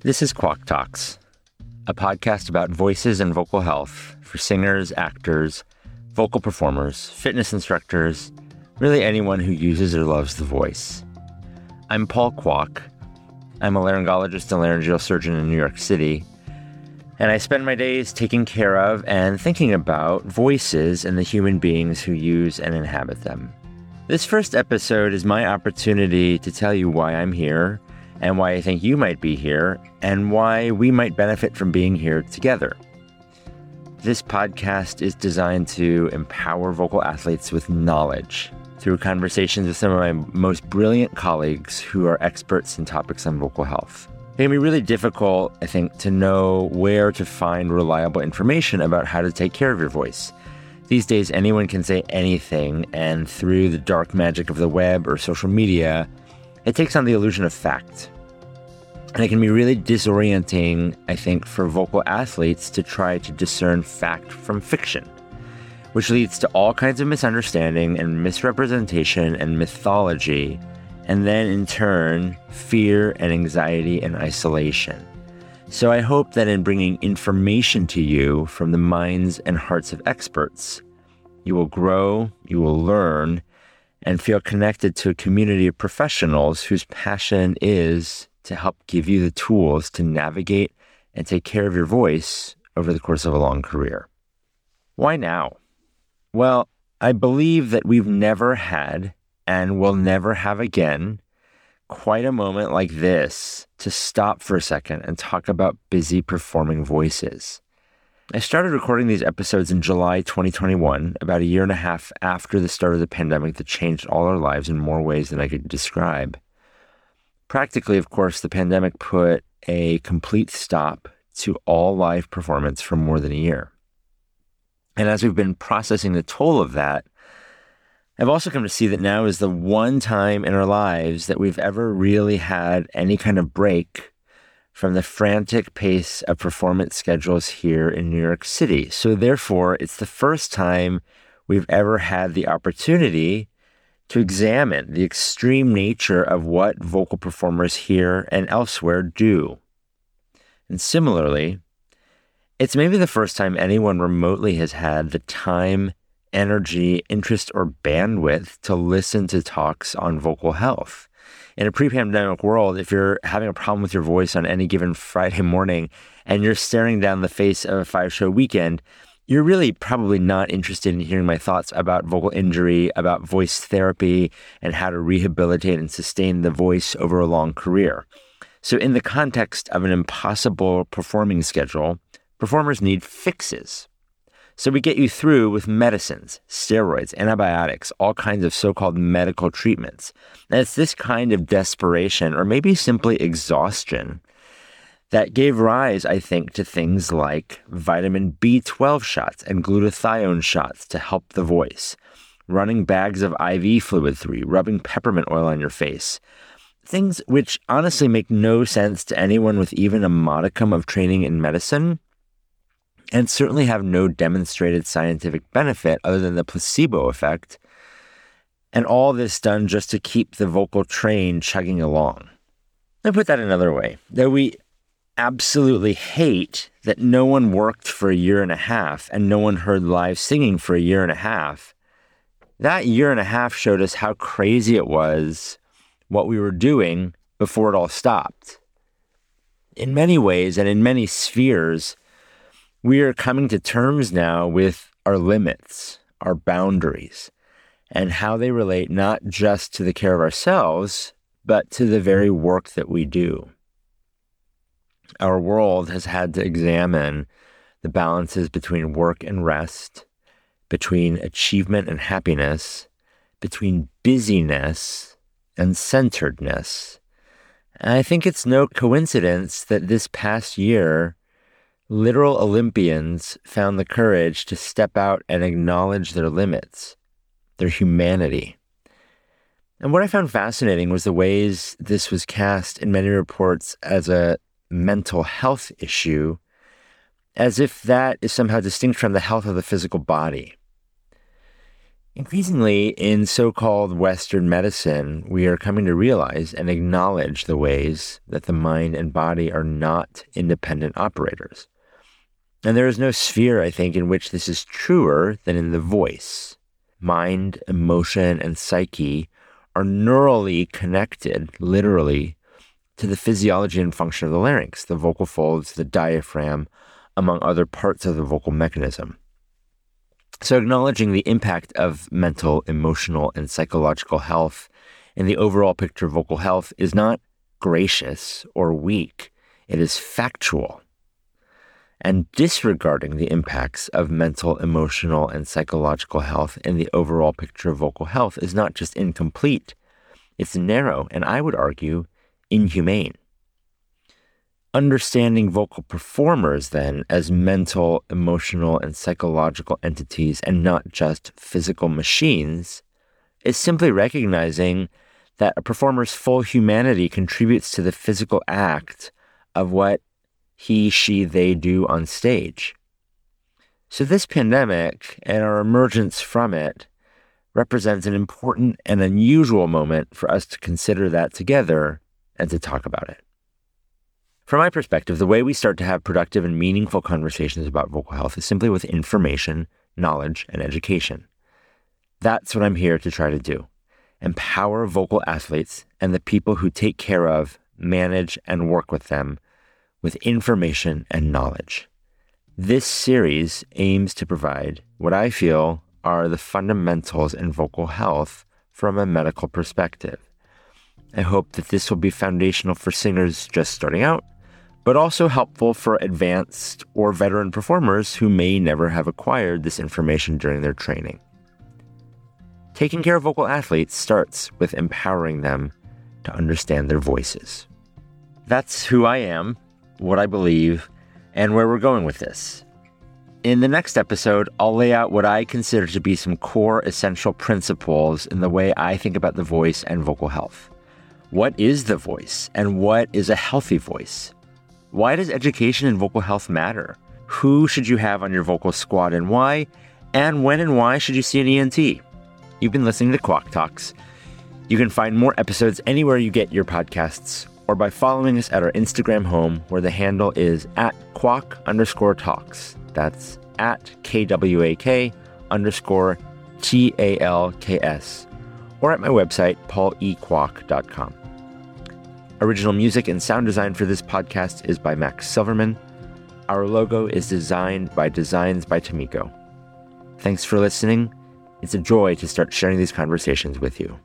This is KwakTalks, a podcast about voices and vocal health for singers, actors, vocal performers, fitness instructors, really anyone who uses or loves the voice. I'm Paul Kwak. I'm a laryngologist and laryngeal surgeon in New York City, and I spend my days taking care of and thinking about voices and the human beings who use and inhabit them. This first episode is my opportunity to tell you why I'm here and why I think you might be here and why we might benefit from being here together. This podcast is designed to empower vocal athletes with knowledge through conversations with some of my most brilliant colleagues who are experts in topics on vocal health. It can be really difficult, I think, to know where to find reliable information about how to take care of your voice. These days, anyone can say anything, and through the dark magic of the web or social media, it takes on the illusion of fact. And it can be really disorienting, I think, for vocal athletes to try to discern fact from fiction, which leads to all kinds of misunderstanding and misrepresentation and mythology, and then in turn, fear and anxiety and isolation. So I hope that in bringing information to you from the minds and hearts of experts, you will grow, you will learn, and feel connected to a community of professionals whose passion is to help give you the tools to navigate and take care of your voice over the course of a long career. Why now? Well, I believe that we've never had and will never have again quite a moment like this to stop for a second and talk about busy performing voices. I started recording these episodes in July 2021, about a year and a half after the start of the pandemic that changed all our lives in more ways than I could describe. Practically, of course, the pandemic put a complete stop to all live performance for more than a year. And as we've been processing the toll of that, I've also come to see that now is the one time in our lives that we've ever really had any kind of break from the frantic pace of performance schedules here in New York City. So, therefore, it's the first time we've ever had the opportunity to examine the extreme nature of what vocal performers here and elsewhere do. And similarly, it's maybe the first time anyone remotely has had the time energy, interest, or bandwidth to listen to talks on vocal health. In a pre pandemic world, if you're having a problem with your voice on any given Friday morning and you're staring down the face of a five show weekend, you're really probably not interested in hearing my thoughts about vocal injury, about voice therapy, and how to rehabilitate and sustain the voice over a long career. So, in the context of an impossible performing schedule, performers need fixes. So we get you through with medicines, steroids, antibiotics, all kinds of so called medical treatments. And it's this kind of desperation, or maybe simply exhaustion, that gave rise, I think, to things like vitamin B12 shots and glutathione shots to help the voice, running bags of IV fluid through rubbing peppermint oil on your face. Things which honestly make no sense to anyone with even a modicum of training in medicine and certainly have no demonstrated scientific benefit other than the placebo effect. And all this done just to keep the vocal train chugging along. Me put that another way. that we absolutely hate that no one worked for a year and a half and no one heard live singing for a year and a half, that year and a half showed us how crazy it was what we were doing before it all stopped. In many ways and in many spheres, we are coming to terms now with our limits, our boundaries, and how they relate not just to the care of ourselves, but to the very work that we do. Our world has had to examine the balances between work and rest, between achievement and happiness, between busyness and centeredness. And I think it's no coincidence that this past year literal Olympians found the courage to step out and acknowledge their limits, their humanity. And what I found fascinating was the ways this was cast in many reports as a mental health issue, as if that is somehow distinct from the health of the physical body. Increasingly, in so called Western medicine, we are coming to realize and acknowledge the ways that the mind and body are not independent operators. And there is no sphere, I think, in which this is truer than in the voice. Mind, emotion, and psyche are neurally connected, literally, to the physiology and function of the larynx, the vocal folds, the diaphragm, among other parts of the vocal mechanism. So, acknowledging the impact of mental, emotional, and psychological health in the overall picture of vocal health is not gracious or weak, it is factual. And disregarding the impacts of mental, emotional, and psychological health in the overall picture of vocal health is not just incomplete, it's narrow, and I would argue, inhumane. Understanding vocal performers then as mental, emotional, and psychological entities and not just physical machines is simply recognizing that a performer's full humanity contributes to the physical act of what he, she, they do on stage. So, this pandemic and our emergence from it represents an important and unusual moment for us to consider that together and to talk about it. From my perspective, the way we start to have productive and meaningful conversations about vocal health is simply with information, knowledge, and education. That's what I'm here to try to do empower vocal athletes and the people who take care of, manage, and work with them with information and knowledge. This series aims to provide what I feel are the fundamentals in vocal health from a medical perspective. I hope that this will be foundational for singers just starting out but also helpful for advanced or veteran performers who may never have acquired this information during their training. Taking care of vocal athletes starts with empowering them to understand their voices. That's who I am, what I believe, and where we're going with this. In the next episode, I'll lay out what I consider to be some core essential principles in the way I think about the voice and vocal health. What is the voice, and what is a healthy voice? Why does education in vocal health matter? Who should you have on your vocal squad and why? And when and why should you see an ENT? You've been listening to KwakTalks. You can find more episodes anywhere you get your podcasts or by following us at our Instagram home where the handle is at kwak underscore talks. That's at KWAK underscore T A L K S or at my website, paulekwak.com. Original music and sound design for this podcast is by Max Silverman. Our logo is designed by Designs by Tomiko. Thanks for listening. It's a joy to start sharing these conversations with you.